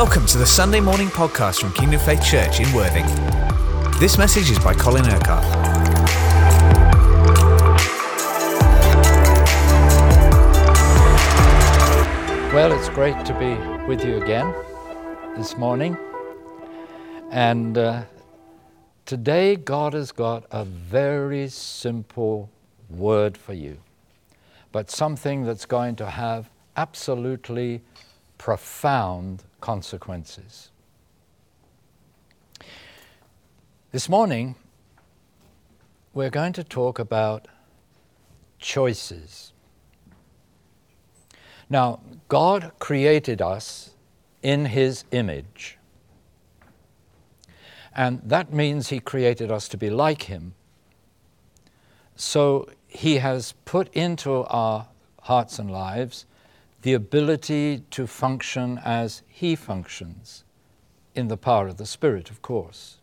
Welcome to the Sunday morning podcast from Kingdom Faith Church in Worthing. This message is by Colin Urquhart. Well, it's great to be with you again this morning. And uh, today, God has got a very simple word for you, but something that's going to have absolutely profound consequences. This morning, we're going to talk about choices. Now, God created us in His image. And that means He created us to be like Him. So He has put into our hearts and lives the ability to function as He functions, in the power of the Spirit, of course.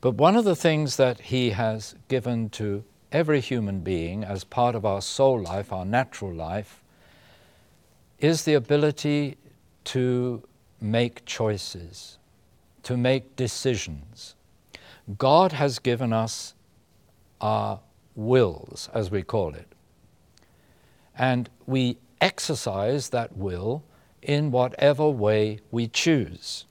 But one of the things that He has given to every human being as part of our soul life, our natural life, is the ability to make choices, to make decisions. God has given us our wills, as we call it. And we exercise that will in whatever way we choose.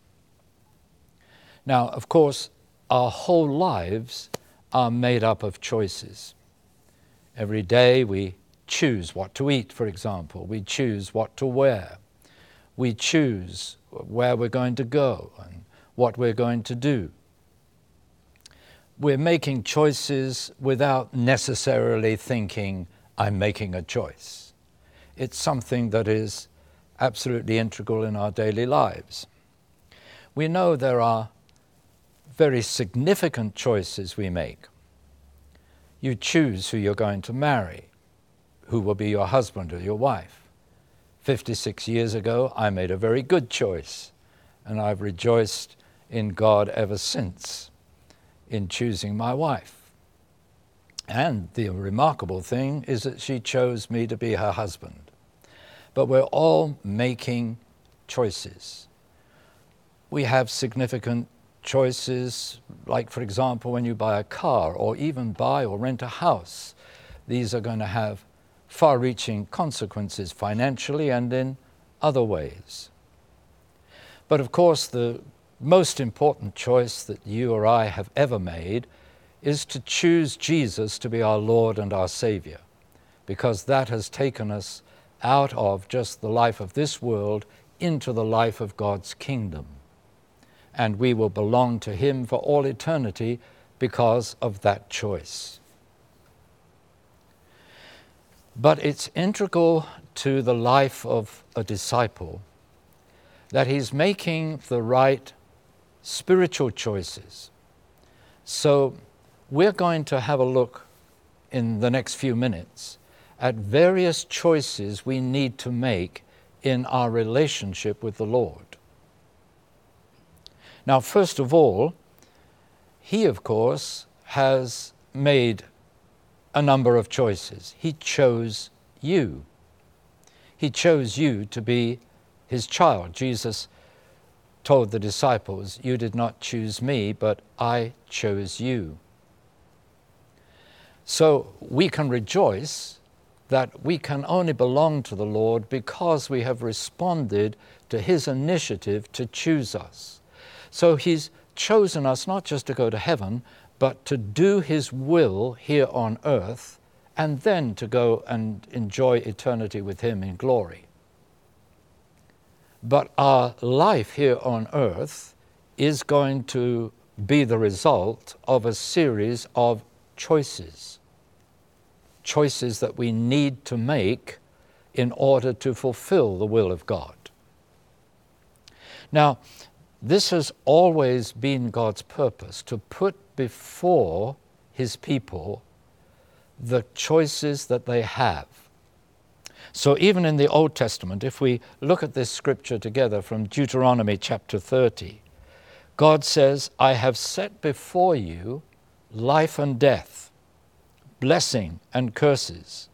Now, of course, our whole lives are made up of choices. Every day we choose what to eat, for example, we choose what to wear, we choose where we're going to go and what we're going to do. We're making choices without necessarily thinking, I'm making a choice it's something that is absolutely integral in our daily lives. We know there are very significant choices we make. You choose who you're going to marry, who will be your husband or your wife. 56 years ago, I made a very good choice, and I've rejoiced in God ever since in choosing my wife. And the remarkable thing is that she chose me to be her husband but we're all making choices. We have significant choices, like, for example, when you buy a car or even buy or rent a house. These are going to have far reaching consequences financially and in other ways. But of course, the most important choice that you or I have ever made is to choose Jesus to be our Lord and our Savior, because that has taken us out of just the life of this world into the life of God's kingdom. And we will belong to Him for all eternity because of that choice. But it's integral to the life of a disciple that he's making the right spiritual choices. So we're going to have a look in the next few minutes at various choices we need to make in our relationship with the Lord. Now, first of all, He, of course, has made a number of choices. He chose you. He chose you to be His child. Jesus told the disciples, You did not choose me, but I chose you. So we can rejoice that we can only belong to the Lord because we have responded to His initiative to choose us. So He's chosen us not just to go to heaven, but to do His will here on earth and then to go and enjoy eternity with Him in glory. But our life here on earth is going to be the result of a series of choices choices that we need to make in order to fulfill the will of God. Now, this has always been God's purpose to put before His people the choices that they have. So, even in the Old Testament, if we look at this scripture together from Deuteronomy chapter 30, God says, I have set before you life and death blessing and curses.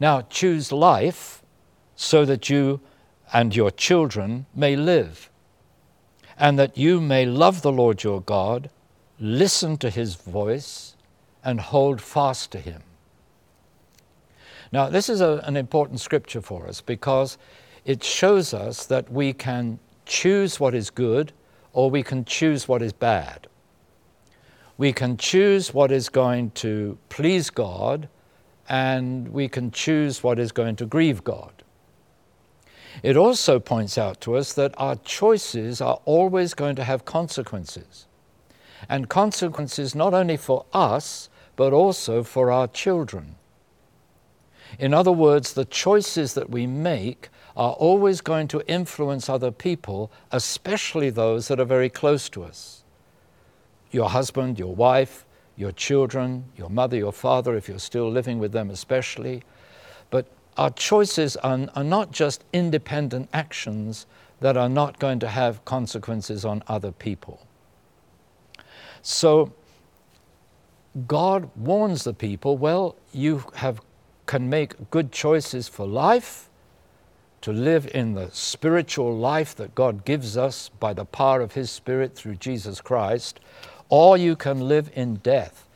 Now choose life so that you and your children may live, and that you may love the Lord your God, listen to his voice, and hold fast to him. Now, this is a, an important scripture for us because it shows us that we can choose what is good or we can choose what is bad. We can choose what is going to please God and we can choose what is going to grieve God. It also points out to us that our choices are always going to have consequences. And consequences not only for us, but also for our children. In other words, the choices that we make are always going to influence other people, especially those that are very close to us. Your husband, your wife, your children, your mother, your father, if you're still living with them, especially. But our choices are, are not just independent actions that are not going to have consequences on other people. So, God warns the people well, you have, can make good choices for life, to live in the spiritual life that God gives us by the power of His Spirit through Jesus Christ, or you can live in death.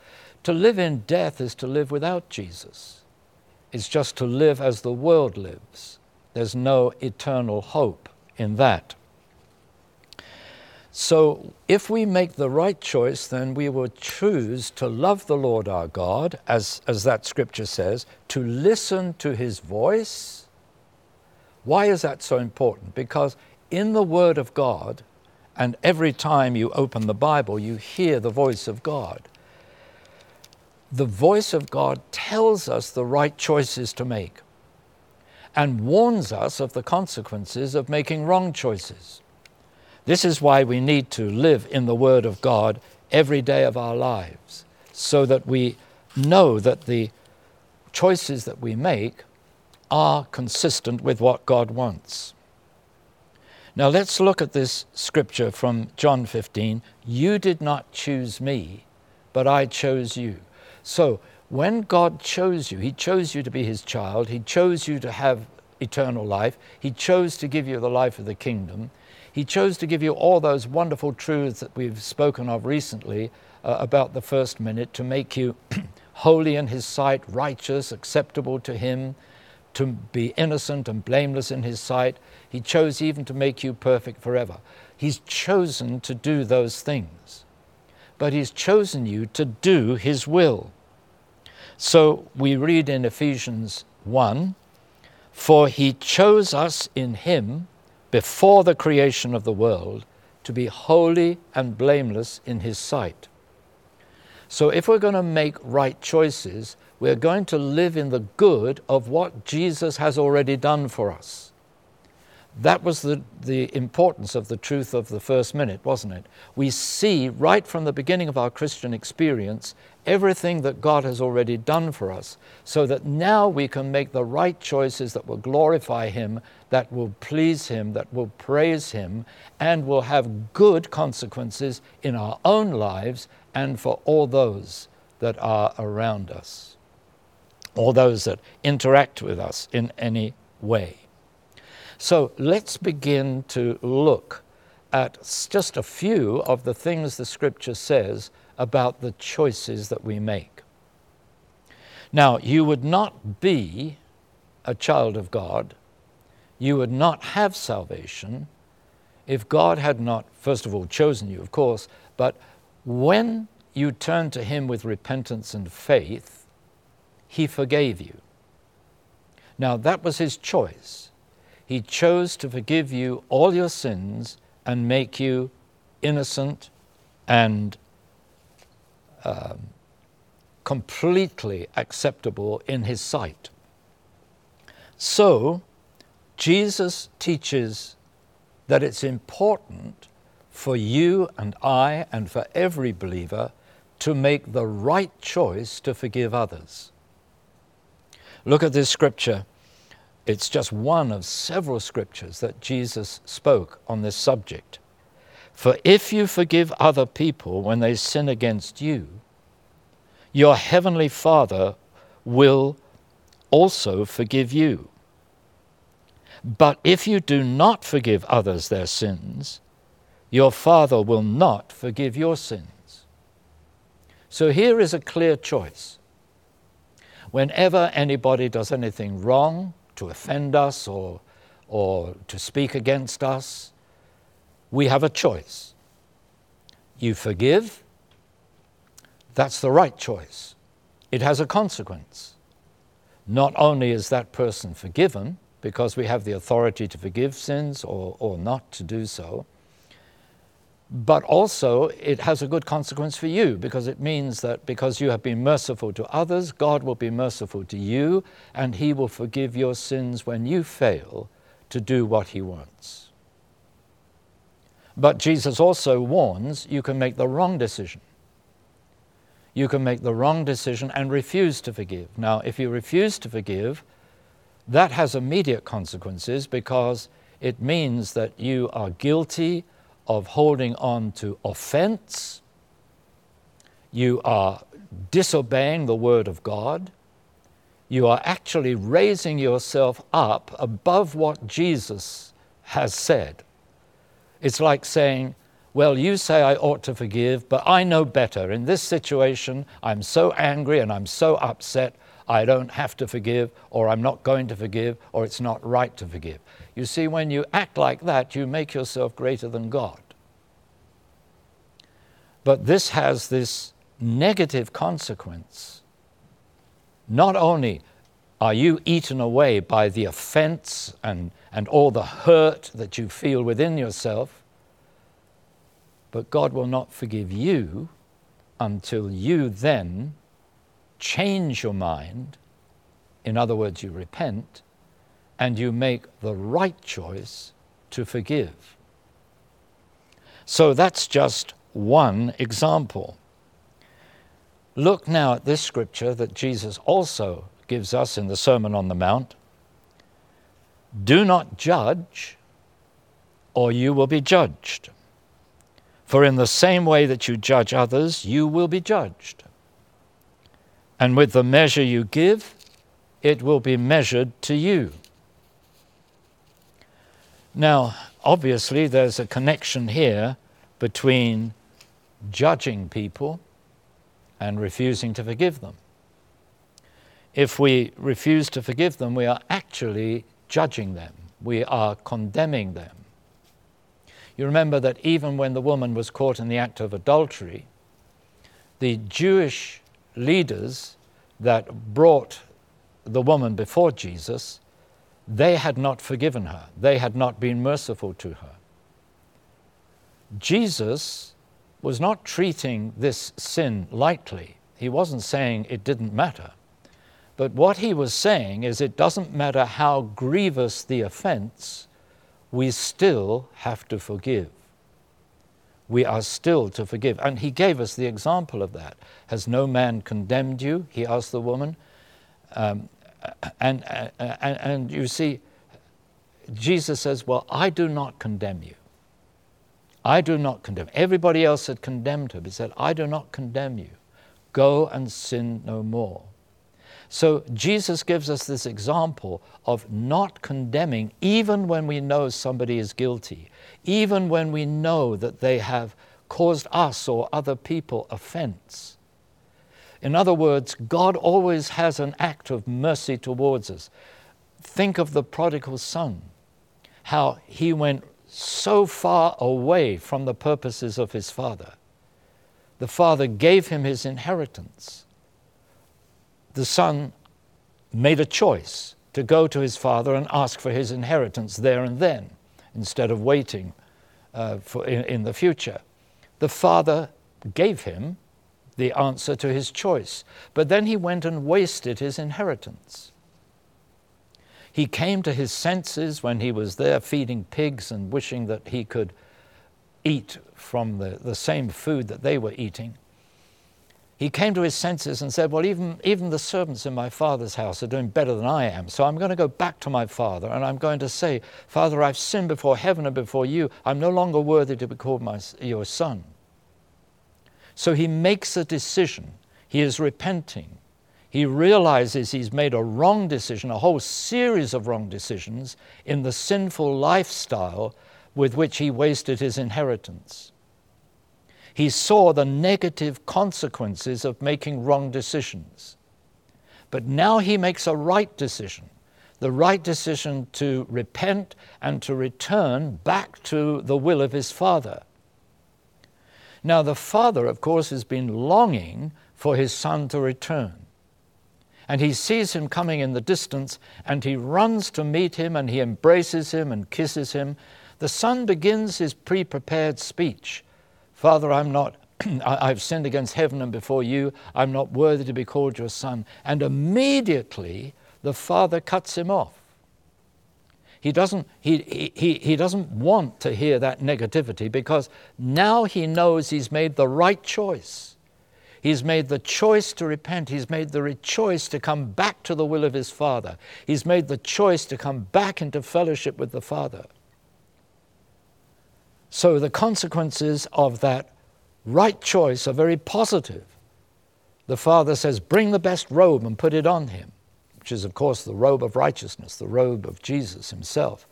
To live in death is to live without Jesus. It's just to live as the world lives. There's no eternal hope in that. So, if we make the right choice, then we will choose to love the Lord our God, as, as that scripture says, to listen to his voice. Why is that so important? Because in the Word of God, and every time you open the Bible, you hear the voice of God. The voice of God tells us the right choices to make and warns us of the consequences of making wrong choices. This is why we need to live in the Word of God every day of our lives, so that we know that the choices that we make are consistent with what God wants. Now let's look at this scripture from John 15. You did not choose me, but I chose you. So when God chose you, He chose you to be His child, He chose you to have eternal life, He chose to give you the life of the kingdom. He chose to give you all those wonderful truths that we've spoken of recently uh, about the first minute to make you holy in His sight, righteous, acceptable to Him, to be innocent and blameless in His sight. He chose even to make you perfect forever. He's chosen to do those things, but He's chosen you to do His will. So we read in Ephesians 1 For He chose us in Him before the creation of the world to be holy and blameless in His sight. So, if we're going to make right choices, we're going to live in the good of what Jesus has already done for us. That was the, the importance of the truth of the first minute, wasn't it? We see right from the beginning of our Christian experience everything that God has already done for us, so that now we can make the right choices that will glorify Him, that will please Him, that will praise Him, and will have good consequences in our own lives and for all those that are around us, or those that interact with us in any way. So let's begin to look at just a few of the things the Scripture says about the choices that we make. Now, you would not be a child of God, you would not have salvation if God had not, first of all, chosen you, of course, but when you turned to Him with repentance and faith, He forgave you. Now, that was His choice. He chose to forgive you all your sins and make you innocent and um, completely acceptable in His sight. So, Jesus teaches that it's important for you and I and for every believer to make the right choice to forgive others. Look at this scripture. It's just one of several scriptures that Jesus spoke on this subject. For if you forgive other people when they sin against you, your heavenly Father will also forgive you. But if you do not forgive others their sins, your Father will not forgive your sins. So here is a clear choice. Whenever anybody does anything wrong to offend us or, or to speak against us, we have a choice. You forgive, that's the right choice. It has a consequence. Not only is that person forgiven, because we have the authority to forgive sins or, or not to do so, but also it has a good consequence for you because it means that because you have been merciful to others, God will be merciful to you and He will forgive your sins when you fail to do what He wants. But Jesus also warns you can make the wrong decision. You can make the wrong decision and refuse to forgive. Now, if you refuse to forgive, that has immediate consequences because it means that you are guilty of holding on to offense, you are disobeying the Word of God, you are actually raising yourself up above what Jesus has said. It's like saying, Well, you say I ought to forgive, but I know better. In this situation, I'm so angry and I'm so upset, I don't have to forgive, or I'm not going to forgive, or it's not right to forgive. You see, when you act like that, you make yourself greater than God. But this has this negative consequence. Not only are you eaten away by the offense and, and all the hurt that you feel within yourself, but God will not forgive you until you then change your mind, in other words, you repent, and you make the right choice to forgive. So that's just one example. Look now at this scripture that Jesus also gives us in the Sermon on the Mount. Do not judge, or you will be judged. For in the same way that you judge others, you will be judged. And with the measure you give, it will be measured to you. Now, obviously, there's a connection here between judging people and refusing to forgive them. If we refuse to forgive them, we are actually judging them, we are condemning them. You remember that even when the woman was caught in the act of adultery, the Jewish leaders that brought the woman before Jesus, they had not forgiven her. They had not been merciful to her. Jesus was not treating this sin lightly. He wasn't saying it didn't matter. But what he was saying is it doesn't matter how grievous the offense, we still have to forgive we are still to forgive. And he gave us the example of that. Has no man condemned you? He asked the woman. Um, and, and, and you see, Jesus says, Well, I do not condemn you. I do not condemn. Everybody else had condemned her, but he said, I do not condemn you. Go and sin no more. So Jesus gives us this example of not condemning even when we know somebody is guilty, even when we know that they have caused us or other people offense. In other words, God always has an act of mercy towards us. Think of the prodigal son, how he went so far away from the purposes of his father. The father gave him his inheritance the son made a choice to go to his father and ask for his inheritance there and then instead of waiting uh, for in, in the future. The father gave him the answer to his choice, but then he went and wasted his inheritance. He came to his senses when he was there feeding pigs and wishing that he could eat from the, the same food that they were eating he came to his senses and said, Well, even, even the servants in my father's house are doing better than I am. So I'm going to go back to my father and I'm going to say, Father, I've sinned before heaven and before you. I'm no longer worthy to be called my, your son. So he makes a decision. He is repenting. he realizes he's made a wrong decision, a whole series of wrong decisions in the sinful lifestyle with which he wasted his inheritance. He saw the negative consequences of making wrong decisions. But now he makes a right decision the right decision to repent and to return back to the will of his Father. Now, the Father, of course, has been longing for his Son to return and he sees him coming in the distance, and he runs to meet him, and he embraces him and kisses him. The son begins his pre prepared speech Father, I'm not. I've sinned against heaven and before you. I'm not worthy to be called your son. And immediately the father cuts him off. He doesn't, he, he, he doesn't want to hear that negativity because now he knows he's made the right choice. He's made the choice to repent. He's made the choice to come back to the will of his Father. He's made the choice to come back into fellowship with the Father. So the consequences of that right choice are very positive. The Father says, Bring the best robe and put it on him, which is, of course, the robe of righteousness, the robe of Jesus himself.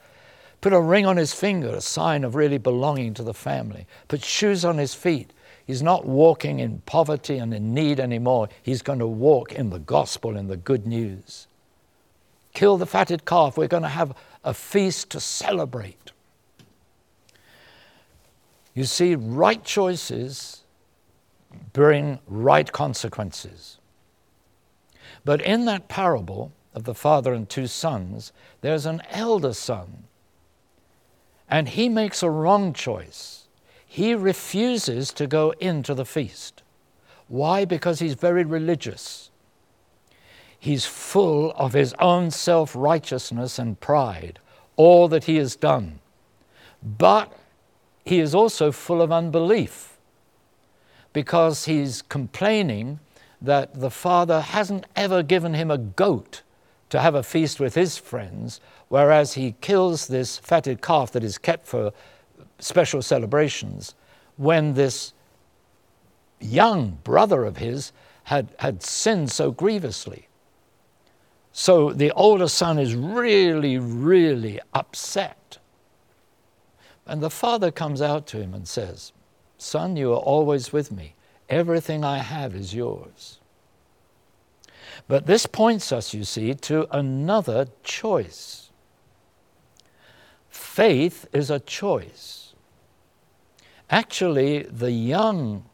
Put a ring on his finger, a sign of really belonging to the family. Put shoes on his feet, He's not walking in poverty and in need anymore. He's going to walk in the gospel, in the good news. Kill the fatted calf. We're going to have a feast to celebrate. You see, right choices bring right consequences. But in that parable of the father and two sons, there's an elder son, and he makes a wrong choice he refuses to go into the feast. Why? Because he's very religious. He's full of his own self righteousness and pride, all that he has done. But he is also full of unbelief because he's complaining that the Father hasn't ever given him a goat to have a feast with his friends, whereas he kills this fatted calf that is kept for special celebrations when this young brother of his had, had sinned so grievously. So the older son is really, really upset. And the father comes out to him and says, Son, you are always with me. Everything I have is yours. But this points us, you see, to another choice. Faith is a choice. Actually, the young,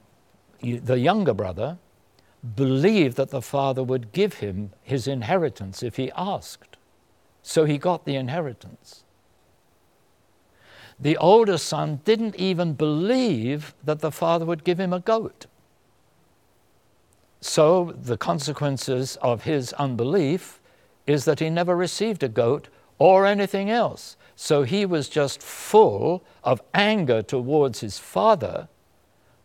the younger brother believed that the father would give him his inheritance if he asked. So he got the inheritance. The older son didn't even believe that the father would give him a goat. So the consequences of his unbelief is that he never received a goat or anything else. So he was just full of anger towards his father,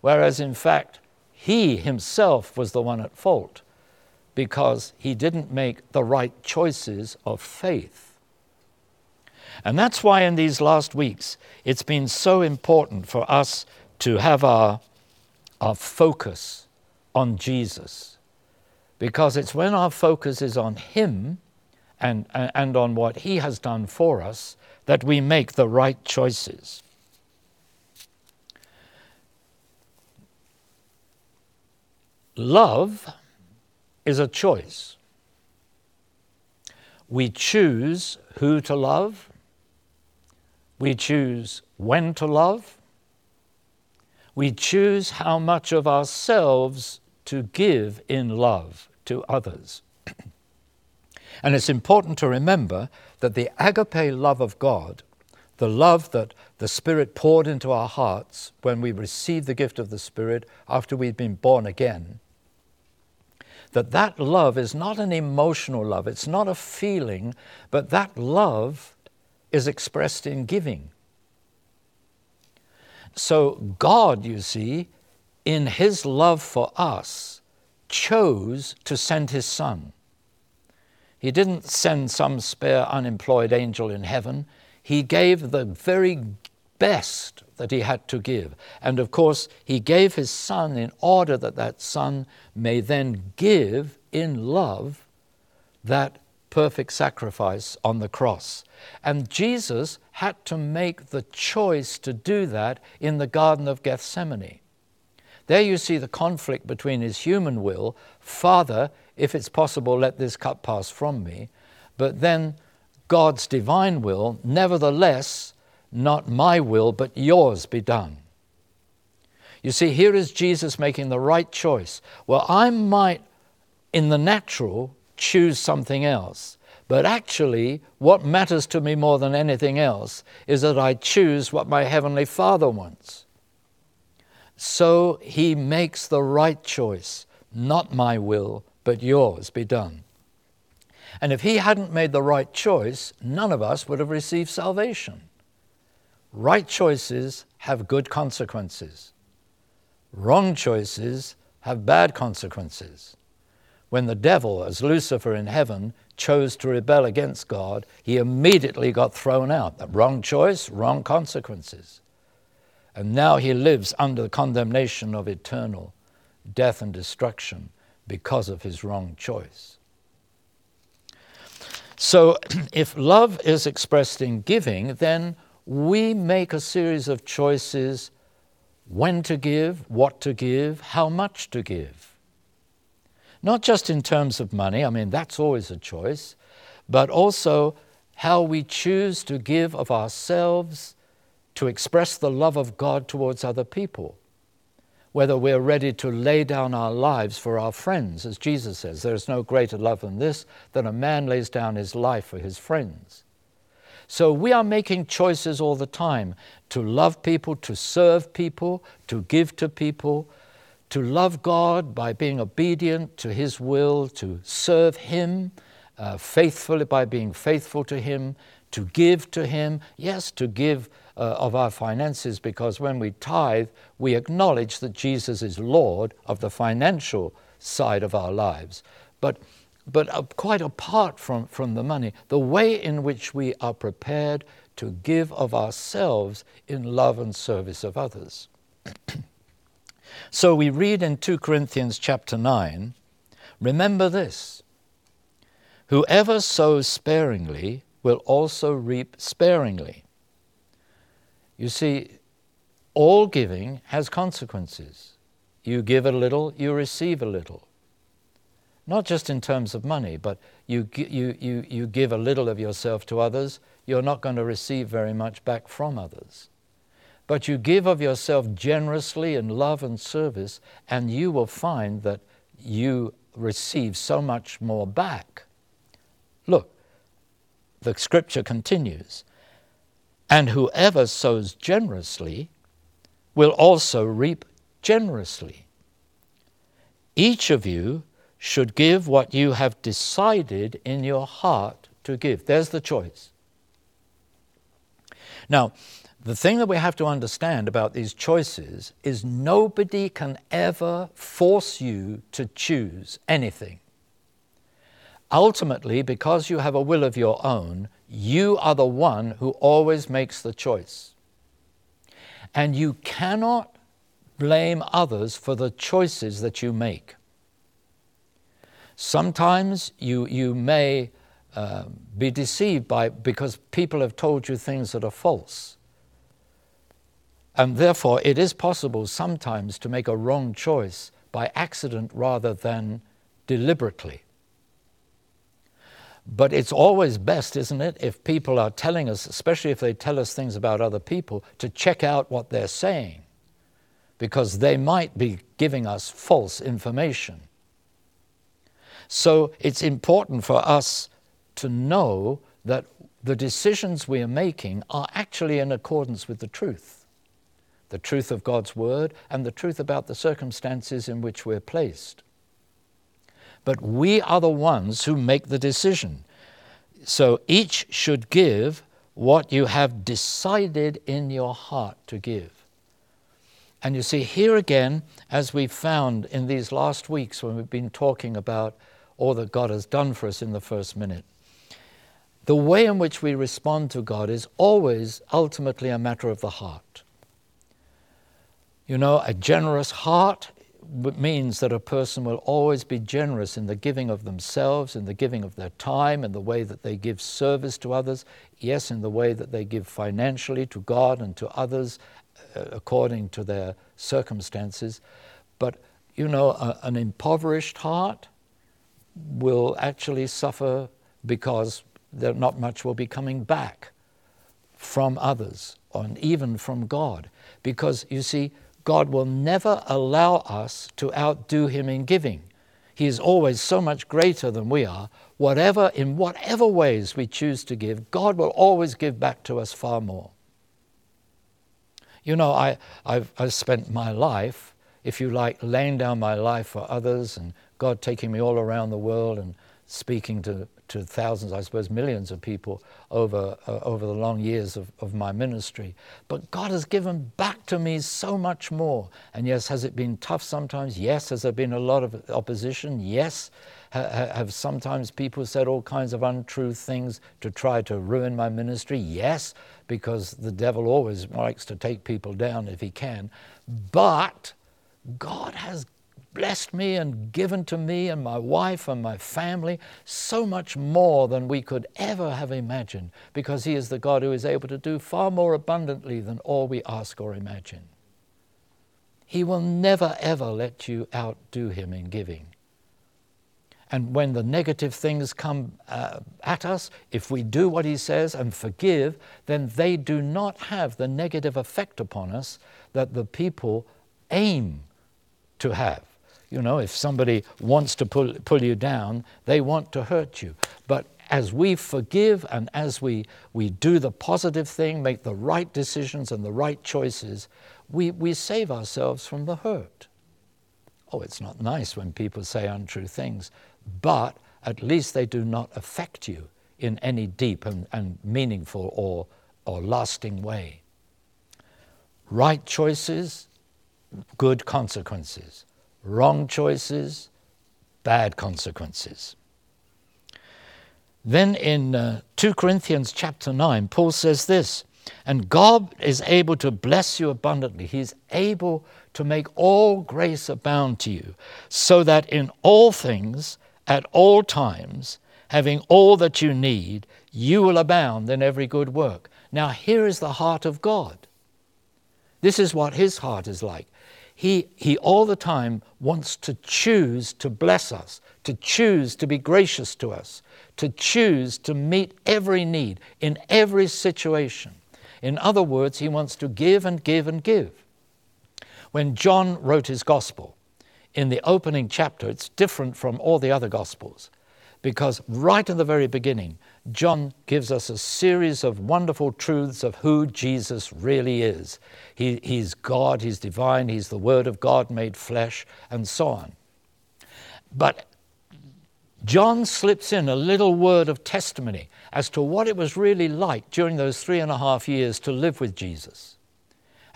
whereas in fact, he himself was the one at fault because he didn't make the right choices of faith. And that's why in these last weeks it's been so important for us to have our, our focus on Jesus. Because it's when our focus is on Him and, and on what He has done for us that we make the right choices. Love is a choice. We choose who to love, we choose when to love, we choose how much of ourselves to give in love to others. and it's important to remember that the agape love of God, the love that the Spirit poured into our hearts when we received the gift of the Spirit after we'd been born again, that that love is not an emotional love, it's not a feeling, but that love is expressed in giving. So God, you see, in His love for us, chose to send His Son. He didn't send some spare unemployed angel in heaven. He gave the very best that he had to give. And of course, he gave his son in order that that son may then give in love that perfect sacrifice on the cross. And Jesus had to make the choice to do that in the Garden of Gethsemane. There you see the conflict between his human will, Father, if it's possible, let this cup pass from me, but then God's divine will, nevertheless, not my will, but yours be done. You see, here is Jesus making the right choice. Well, I might, in the natural, choose something else. But actually, what matters to me more than anything else is that I choose what my Heavenly Father wants. So he makes the right choice. Not my will, but yours be done. And if he hadn't made the right choice, none of us would have received salvation. Right choices have good consequences. Wrong choices have bad consequences. When the devil, as Lucifer in heaven, chose to rebel against God, he immediately got thrown out. The wrong choice, wrong consequences. And now he lives under the condemnation of eternal death and destruction because of his wrong choice. So, if love is expressed in giving, then we make a series of choices when to give, what to give, how much to give. Not just in terms of money, I mean, that's always a choice, but also how we choose to give of ourselves to express the love of God towards other people. Whether we're ready to lay down our lives for our friends, as Jesus says, there is no greater love than this, than a man lays down his life for his friends. So we are making choices all the time to love people, to serve people, to give to people, to love God by being obedient to His will, to serve Him uh, faithfully by being faithful to Him, to give to Him. Yes, to give uh, of our finances because when we tithe, we acknowledge that Jesus is Lord of the financial side of our lives. But but uh, quite apart from, from the money, the way in which we are prepared to give of ourselves in love and service of others. so we read in 2 Corinthians chapter 9 remember this whoever sows sparingly will also reap sparingly. You see, all giving has consequences. You give a little, you receive a little not just in terms of money, but you, you, you, you give a little of yourself to others, you're not going to receive very much back from others. But you give of yourself generously in love and service, and you will find that you receive so much more back. Look, the scripture continues and whoever sows generously will also reap generously. Each of you should give what you have decided in your heart to give. There's the choice. Now, the thing that we have to understand about these choices is nobody can ever force you to choose anything. Ultimately, because you have a will of your own, you are the one who always makes the choice. And you cannot blame others for the choices that you make. Sometimes you, you may uh, be deceived by because people have told you things that are false. And therefore, it is possible sometimes to make a wrong choice by accident rather than deliberately. But it's always best, isn't it, if people are telling us, especially if they tell us things about other people, to check out what they're saying, because they might be giving us false information. So it's important for us to know that the decisions we are making are actually in accordance with the truth the truth of God's Word and the truth about the circumstances in which we're placed. But we are the ones who make the decision. So each should give what you have decided in your heart to give. And you see, here again, as we've found in these last weeks when we've been talking about all that God has done for us in the first minute. The way in which we respond to God is always ultimately a matter of the heart. You know, a generous heart means that a person will always be generous in the giving of themselves, in the giving of their time, in the way that they give service to others, yes, in the way that they give financially to God and to others uh, according to their circumstances. But, you know, a, an impoverished heart will actually suffer because there not much will be coming back from others and even from God. Because, you see, God will never allow us to outdo Him in giving. He is always so much greater than we are. Whatever, in whatever ways we choose to give, God will always give back to us far more. You know, I, I've, I've spent my life, if you like, laying down my life for others and God taking me all around the world and speaking to to thousands, I suppose millions of people over, uh, over the long years of, of my ministry. But God has given back to me so much more. And yes, has it been tough sometimes? Yes. Has there been a lot of opposition? Yes. Ha- have sometimes people said all kinds of untrue things to try to ruin my ministry? Yes, because the devil always likes to take people down if he can. But God has blessed me and given to me and my wife and my family so much more than we could ever have imagined because He is the God who is able to do far more abundantly than all we ask or imagine. He will never ever let you outdo Him in giving. And when the negative things come uh, at us, if we do what He says and forgive, then they do not have the negative effect upon us that the people aim to have. You know, if somebody wants to pull, pull you down, they want to hurt you. But as we forgive and as we, we do the positive thing, make the right decisions and the right choices, we, we save ourselves from the hurt. Oh, it's not nice when people say untrue things, but at least they do not affect you in any deep and, and meaningful or, or lasting way. Right choices, good consequences wrong choices, bad consequences. Then in uh, 2 Corinthians chapter 9, Paul says this, and God is able to bless you abundantly. He's able to make all grace abound to you, so that in all things, at all times, having all that you need, you will abound in every good work. Now, here is the heart of God. This is what his heart is like. He, he all the time wants to choose to bless us, to choose to be gracious to us, to choose to meet every need in every situation. In other words, he wants to give and give and give. When John wrote his gospel, in the opening chapter, it's different from all the other gospels because right in the very beginning, John gives us a series of wonderful truths of who Jesus really is. He, he's God, He's divine, He's the Word of God made flesh, and so on. But John slips in a little word of testimony as to what it was really like during those three and a half years to live with Jesus.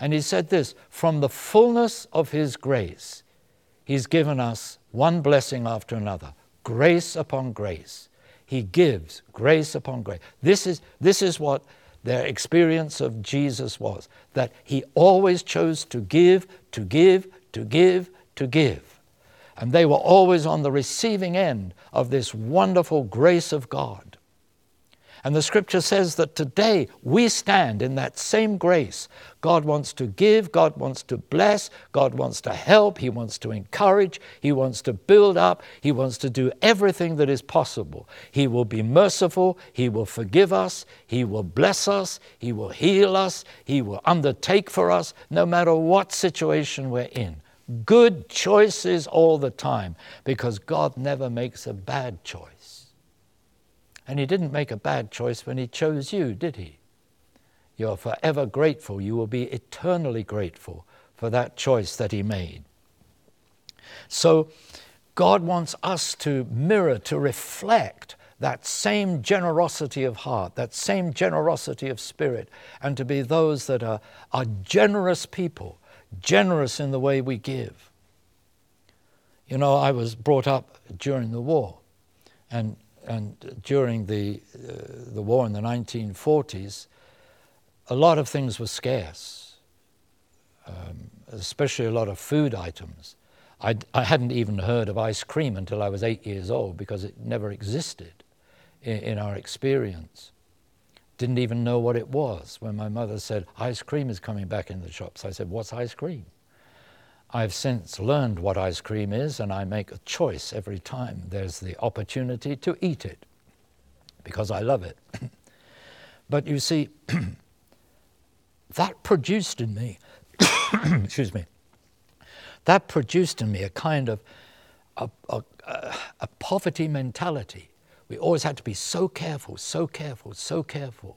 And he said this from the fullness of His grace, He's given us one blessing after another, grace upon grace. He gives grace upon grace. This is, this is what their experience of Jesus was that he always chose to give, to give, to give, to give. And they were always on the receiving end of this wonderful grace of God. And the scripture says that today we stand in that same grace. God wants to give, God wants to bless, God wants to help, He wants to encourage, He wants to build up, He wants to do everything that is possible. He will be merciful, He will forgive us, He will bless us, He will heal us, He will undertake for us, no matter what situation we're in. Good choices all the time because God never makes a bad choice. And he didn't make a bad choice when he chose you, did he? You're forever grateful. You will be eternally grateful for that choice that he made. So, God wants us to mirror, to reflect that same generosity of heart, that same generosity of spirit, and to be those that are, are generous people, generous in the way we give. You know, I was brought up during the war, and and during the, uh, the war in the 1940s, a lot of things were scarce, um, especially a lot of food items. I, I hadn't even heard of ice cream until I was eight years old because it never existed in, in our experience. Didn't even know what it was when my mother said, Ice cream is coming back in the shops. I said, What's ice cream? I've since learned what ice cream is, and I make a choice every time there's the opportunity to eat it because I love it. but you see, that produced in me, excuse me, that produced in me a kind of a, a, a, poverty mentality. We always had to be so careful, so careful, so careful.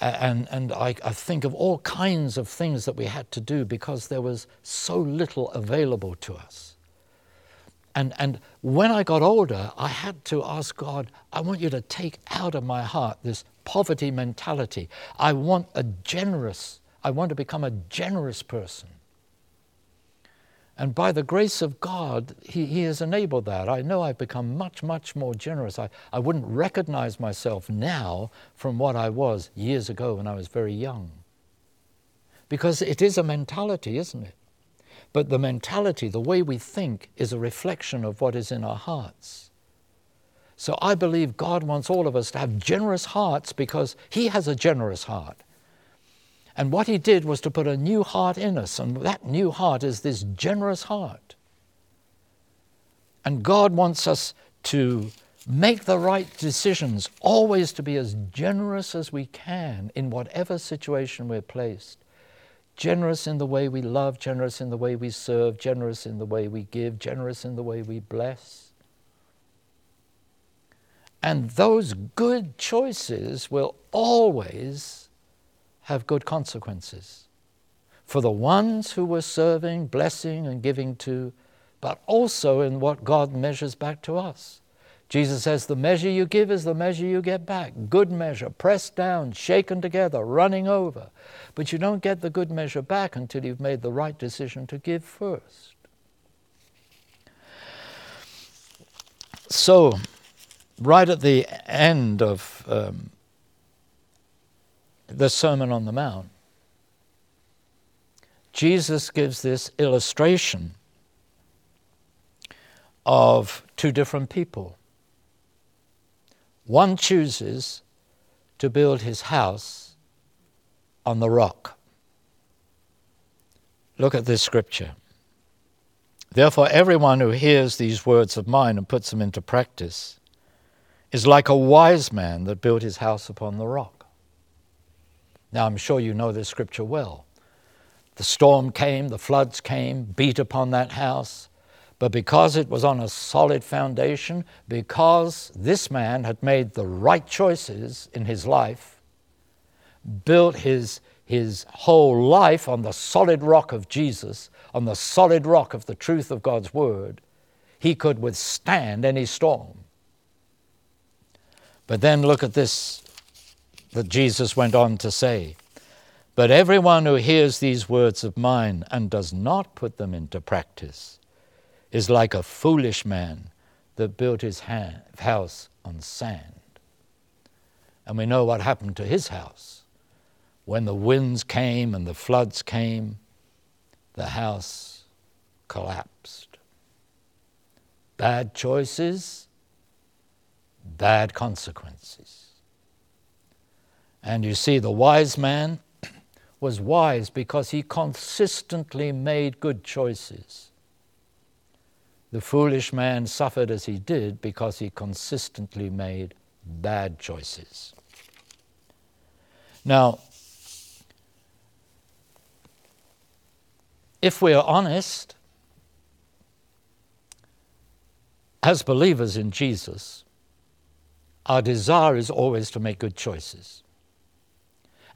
And, and I, I think of all kinds of things that we had to do because there was so little available to us. And, and when I got older, I had to ask God, I want you to take out of my heart this poverty mentality. I want a generous, I want to become a generous person. And by the grace of God, he, he has enabled that. I know I've become much, much more generous. I, I wouldn't recognize myself now from what I was years ago when I was very young. Because it is a mentality, isn't it? But the mentality, the way we think, is a reflection of what is in our hearts. So I believe God wants all of us to have generous hearts because He has a generous heart. And what he did was to put a new heart in us, and that new heart is this generous heart. And God wants us to make the right decisions, always to be as generous as we can in whatever situation we're placed. Generous in the way we love, generous in the way we serve, generous in the way we give, generous in the way we bless. And those good choices will always have good consequences for the ones who were serving, blessing, and giving to, but also in what God measures back to us. Jesus says, The measure you give is the measure you get back. Good measure, pressed down, shaken together, running over. But you don't get the good measure back until you've made the right decision to give first. So, right at the end of um, the Sermon on the Mount, Jesus gives this illustration of two different people. One chooses to build his house on the rock. Look at this scripture. Therefore, everyone who hears these words of mine and puts them into practice is like a wise man that built his house upon the rock. Now, I'm sure you know this scripture well. The storm came, the floods came, beat upon that house. But because it was on a solid foundation, because this man had made the right choices in his life, built his, his whole life on the solid rock of Jesus, on the solid rock of the truth of God's Word, he could withstand any storm. But then look at this that Jesus went on to say. But everyone who hears these words of mine and does not put them into practice is like a foolish man that built his house on sand. And we know what happened to his house. When the winds came and the floods came, the house collapsed. Bad choices, bad consequences. And you see, the wise man was wise because he consistently made good choices. The foolish man suffered as he did because he consistently made bad choices. Now, if we're honest, as believers in Jesus, our desire is always to make good choices.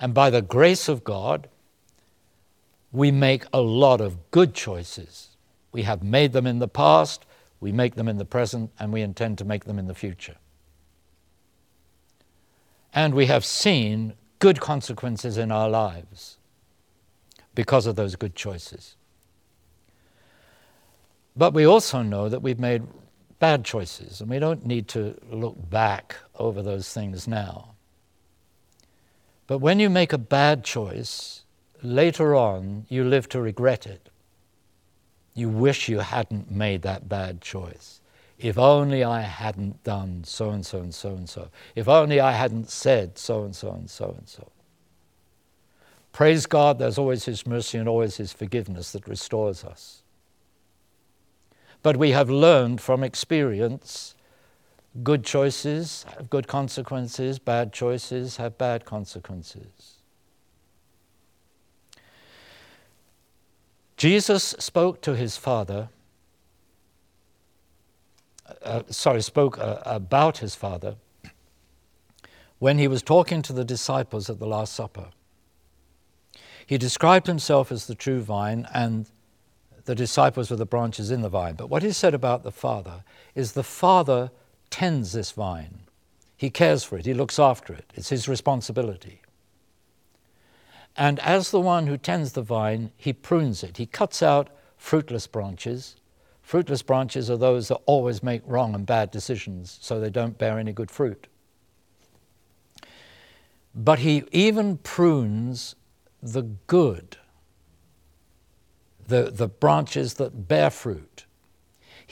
And by the grace of God, we make a lot of good choices. We have made them in the past, we make them in the present, and we intend to make them in the future. And we have seen good consequences in our lives because of those good choices. But we also know that we've made bad choices, and we don't need to look back over those things now. But when you make a bad choice, later on you live to regret it. You wish you hadn't made that bad choice. If only I hadn't done so and so and so and so. If only I hadn't said so and so and so and so. Praise God, there's always His mercy and always His forgiveness that restores us. But we have learned from experience good choices have good consequences, bad choices have bad consequences. Jesus spoke to his Father, uh, sorry, spoke uh, about his Father when he was talking to the disciples at the Last Supper. He described himself as the true vine and the disciples were the branches in the vine. But what he said about the Father is the Father tends this vine. He cares for it, he looks after it, it's his responsibility. And as the one who tends the vine, he prunes it. He cuts out fruitless branches. Fruitless branches are those that always make wrong and bad decisions, so they don't bear any good fruit. But he even prunes the good, the, the branches that bear fruit.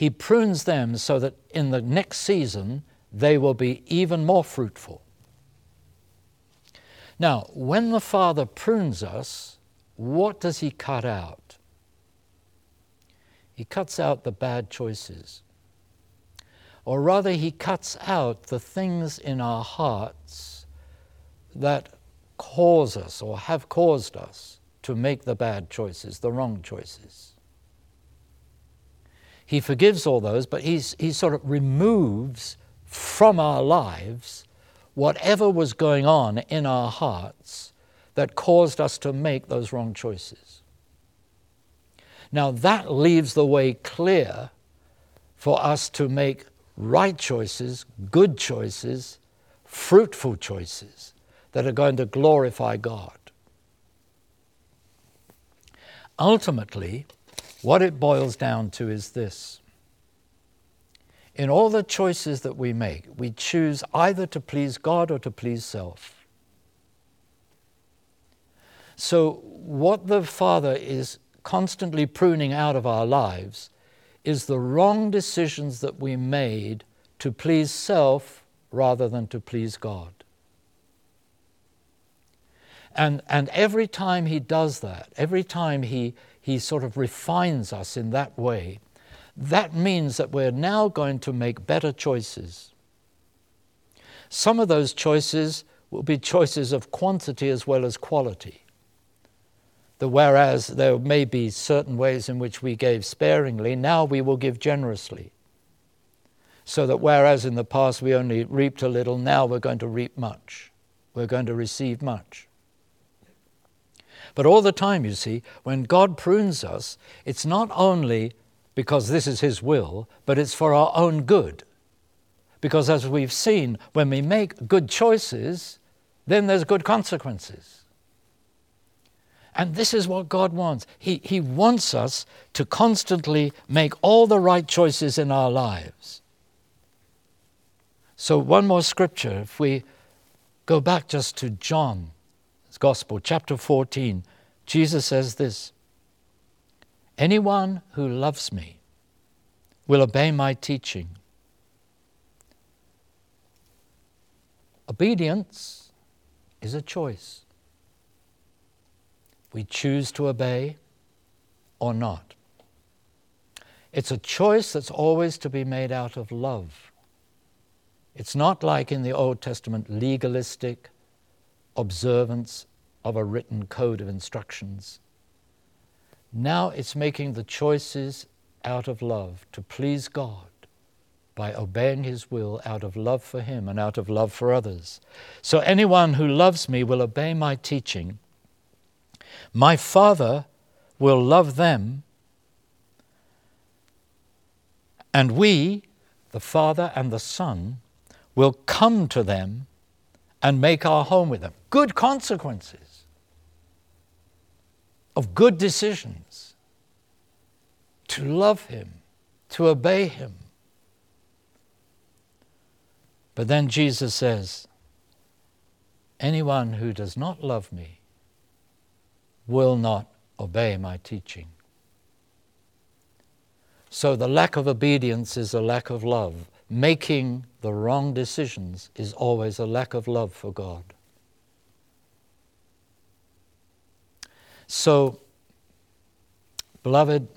He prunes them so that in the next season they will be even more fruitful. Now, when the Father prunes us, what does He cut out? He cuts out the bad choices. Or rather, He cuts out the things in our hearts that cause us or have caused us to make the bad choices, the wrong choices. He forgives all those, but he's, he sort of removes from our lives whatever was going on in our hearts that caused us to make those wrong choices. Now, that leaves the way clear for us to make right choices, good choices, fruitful choices that are going to glorify God. Ultimately, what it boils down to is this in all the choices that we make, we choose either to please God or to please self. So, what the Father is constantly pruning out of our lives is the wrong decisions that we made to please self rather than to please God. And, and every time He does that, every time he, he sort of refines us in that way, that means that we're now going to make better choices. Some of those choices will be choices of quantity as well as quality. The whereas there may be certain ways in which we gave sparingly, now we will give generously. So that whereas in the past we only reaped a little, now we're going to reap much. We're going to receive much. But all the time, you see, when God prunes us, it's not only because this is His will, but it's for our own good. Because as we've seen, when we make good choices, then there's good consequences. And this is what God wants. He, he wants us to constantly make all the right choices in our lives. So, one more scripture, if we go back just to John's Gospel, chapter 14, Jesus says this Anyone who loves me will obey my teaching. Obedience is a choice. We choose to obey or not. It's a choice that's always to be made out of love. It's not like in the Old Testament legalistic observance of a written code of instructions. Now it's making the choices out of love to please God by obeying His will out of love for Him and out of love for others. So anyone who loves me will obey my teaching. My Father will love them, and we, the Father and the Son, will come to them and make our home with them. Good consequences of good decisions, to love Him, to obey Him. But then Jesus says, Anyone who does not love me will not obey my teaching. So the lack of obedience is a lack of love. Making the wrong decisions is always a lack of love for God. So, beloved,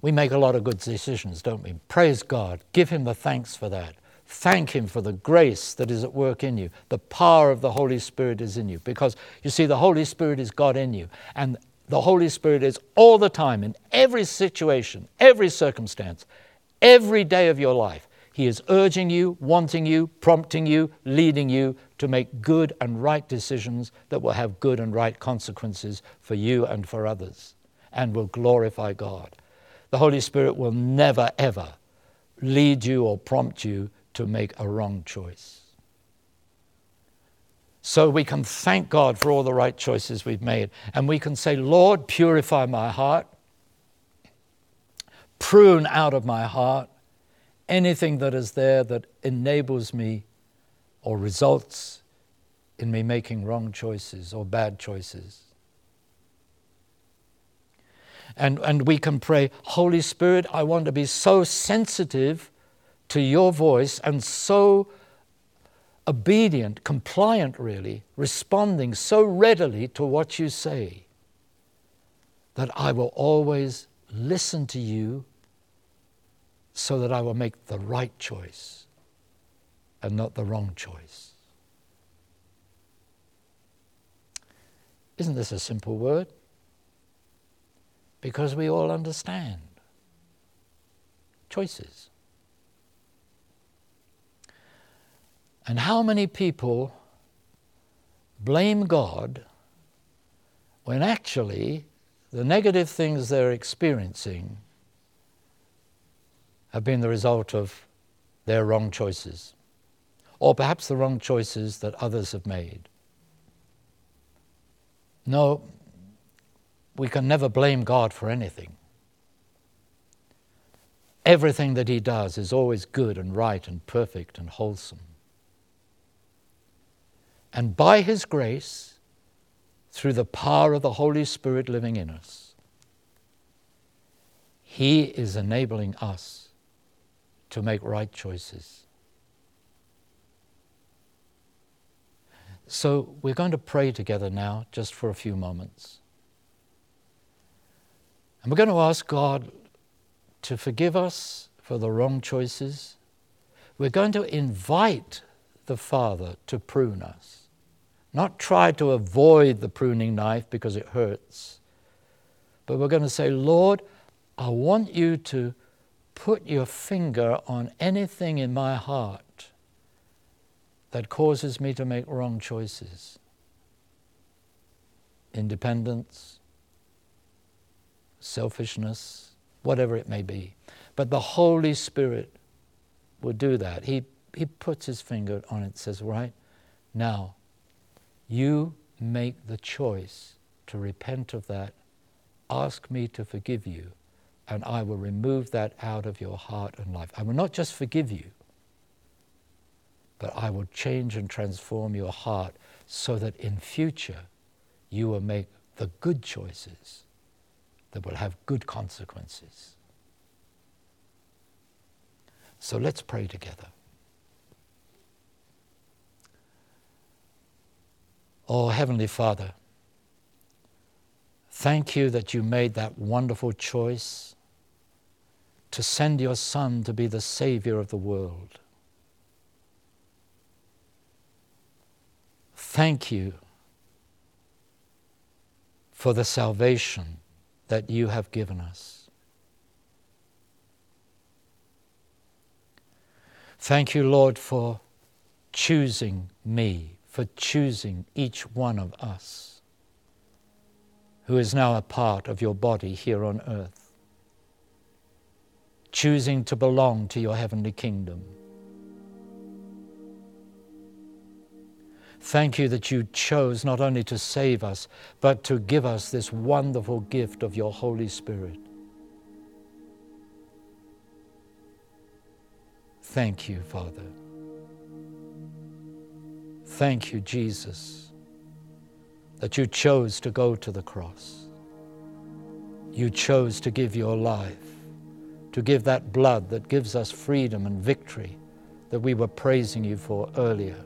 we make a lot of good decisions, don't we? Praise God. Give Him the thanks for that. Thank Him for the grace that is at work in you. The power of the Holy Spirit is in you. Because you see, the Holy Spirit is God in you. And the Holy Spirit is all the time, in every situation, every circumstance, every day of your life. He is urging you, wanting you, prompting you, leading you to make good and right decisions that will have good and right consequences for you and for others and will glorify God. The Holy Spirit will never, ever lead you or prompt you to make a wrong choice. So we can thank God for all the right choices we've made. And we can say, Lord, purify my heart, prune out of my heart anything that is there that enables me or results in me making wrong choices or bad choices. And, and we can pray, Holy Spirit, I want to be so sensitive to your voice and so obedient, compliant, really, responding so readily to what you say that I will always listen to you so that I will make the right choice and not the wrong choice. Isn't this a simple word? Because we all understand choices. And how many people blame God when actually the negative things they're experiencing have been the result of their wrong choices, or perhaps the wrong choices that others have made? No, we can never blame God for anything. Everything that He does is always good and right and perfect and wholesome. And by His grace, through the power of the Holy Spirit living in us, He is enabling us to make right choices. So we're going to pray together now, just for a few moments. And we're going to ask God to forgive us for the wrong choices. We're going to invite the Father to prune us. Not try to avoid the pruning knife because it hurts. But we're going to say, Lord, I want you to put your finger on anything in my heart that causes me to make wrong choices. Independence, selfishness, whatever it may be. But the Holy Spirit will do that. He, he puts his finger on it, and says, Right, now you make the choice to repent of that. Ask me to forgive you, and I will remove that out of your heart and life. I will not just forgive you, but I will change and transform your heart so that in future you will make the good choices that will have good consequences. So let's pray together. Oh, Heavenly Father, thank you that you made that wonderful choice to send your Son to be the Savior of the world. Thank you for the salvation that you have given us. Thank you, Lord, for choosing me for choosing each one of us who is now a part of your body here on earth, choosing to belong to your heavenly kingdom. Thank you that you chose not only to save us, but to give us this wonderful gift of your Holy Spirit. Thank you, Father. Thank you, Jesus, that you chose to go to the cross. You chose to give your life to give that blood that gives us freedom and victory that we were praising you for earlier.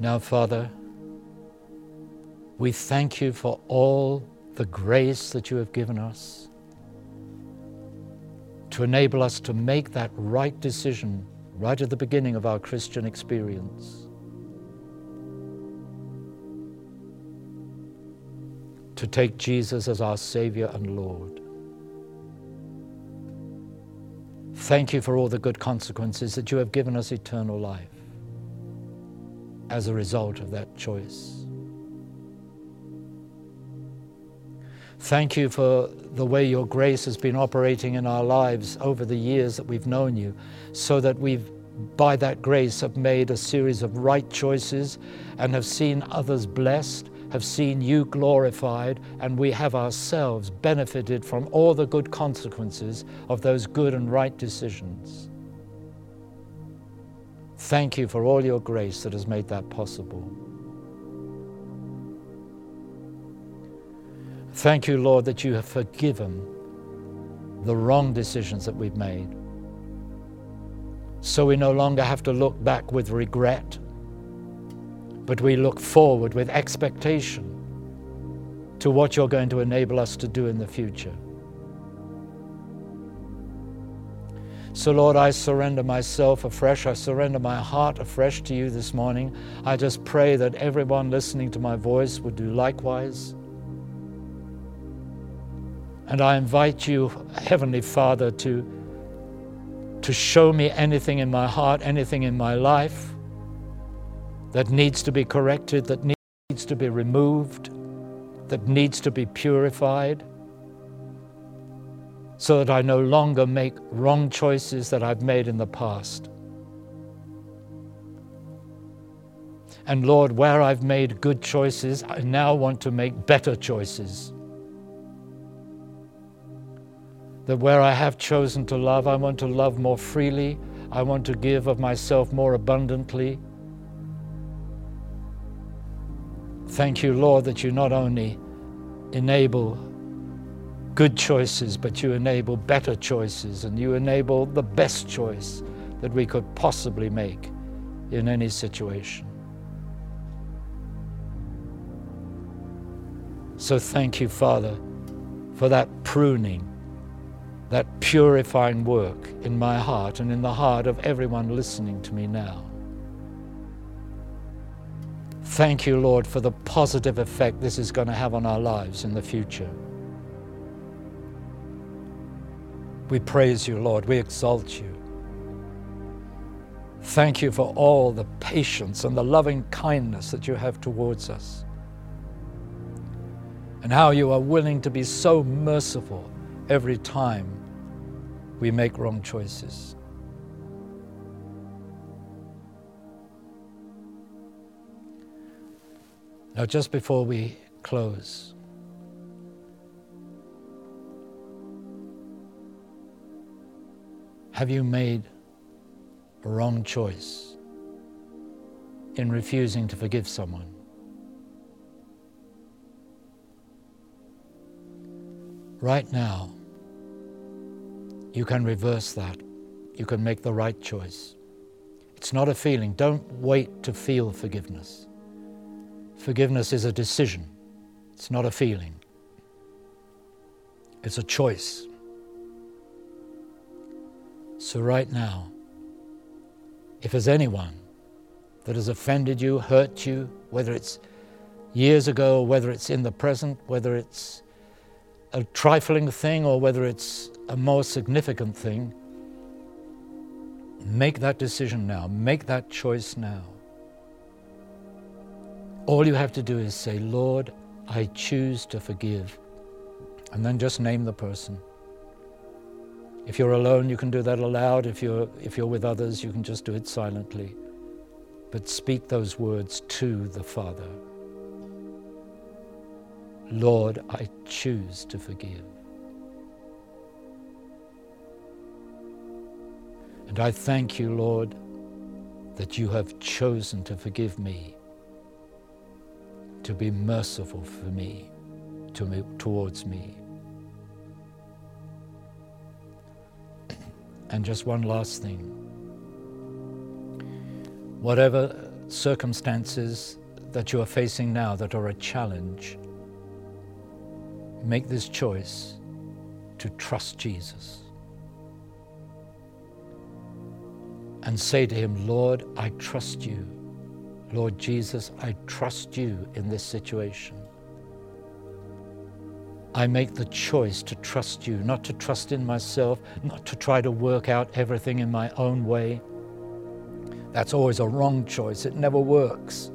Now, Father, we thank you for all the grace that you have given us to enable us to make that right decision right at the beginning of our Christian experience. To take Jesus as our Savior and Lord. Thank you for all the good consequences that you have given us eternal life as a result of that choice. Thank you for the way your grace has been operating in our lives over the years that we've known you, so that we've, by that grace, have made a series of right choices and have seen others blessed, have seen you glorified, and we have ourselves benefited from all the good consequences of those good and right decisions. Thank you for all your grace that has made that possible. Thank you, Lord, that you have forgiven the wrong decisions that we've made. So we no longer have to look back with regret, but we look forward with expectation to what you're going to enable us to do in the future. So, Lord, I surrender myself afresh. I surrender my heart afresh to you this morning. I just pray that everyone listening to my voice would do likewise. And I invite you, Heavenly Father, to, to show me anything in my heart, anything in my life that needs to be corrected, that needs to be removed, that needs to be purified, so that I no longer make wrong choices that I've made in the past. And Lord, where I've made good choices, I now want to make better choices that where I have chosen to love, I want to love more freely. I want to give of myself more abundantly. Thank you, Lord, that you not only enable good choices, but you enable better choices and you enable the best choice that we could possibly make in any situation. So thank you, Father, for that pruning that purifying work in my heart and in the heart of everyone listening to me now. Thank you, Lord, for the positive effect this is going to have on our lives in the future. We praise you, Lord. We exalt you. Thank you for all the patience and the loving kindness that you have towards us, and how you are willing to be so merciful every time we make wrong choices. Now, just before we close, have you made a wrong choice in refusing to forgive someone? Right now, you can reverse that. You can make the right choice. It's not a feeling. Don't wait to feel forgiveness. Forgiveness is a decision, it's not a feeling, it's a choice. So, right now, if there's anyone that has offended you, hurt you, whether it's years ago, or whether it's in the present, whether it's a trifling thing or whether it's a more significant thing, make that decision now. Make that choice now. All you have to do is say, Lord, I choose to forgive. And then just name the person. If you're alone, you can do that aloud. If you're, if you're with others, you can just do it silently. But speak those words to the Father. Lord, I choose to forgive. And I thank you, Lord, that you have chosen to forgive me, to be merciful for me, to me towards me. And just one last thing. Whatever circumstances that you are facing now that are a challenge, make this choice to trust Jesus. And say to him, Lord, I trust you. Lord Jesus, I trust you in this situation. I make the choice to trust you, not to trust in myself, not to try to work out everything in my own way. That's always a wrong choice, it never works.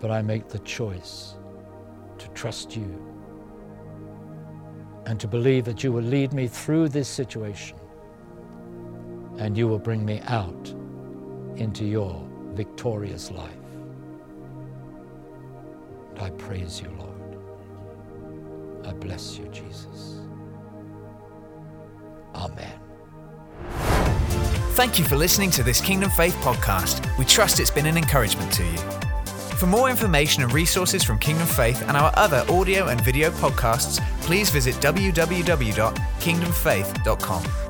But I make the choice to trust you and to believe that you will lead me through this situation and you will bring me out into your victorious life. I praise you, Lord. I bless you, Jesus. Amen. Thank you for listening to this Kingdom Faith podcast. We trust it's been an encouragement to you. For more information and resources from Kingdom Faith and our other audio and video podcasts, please visit www.kingdomfaith.com.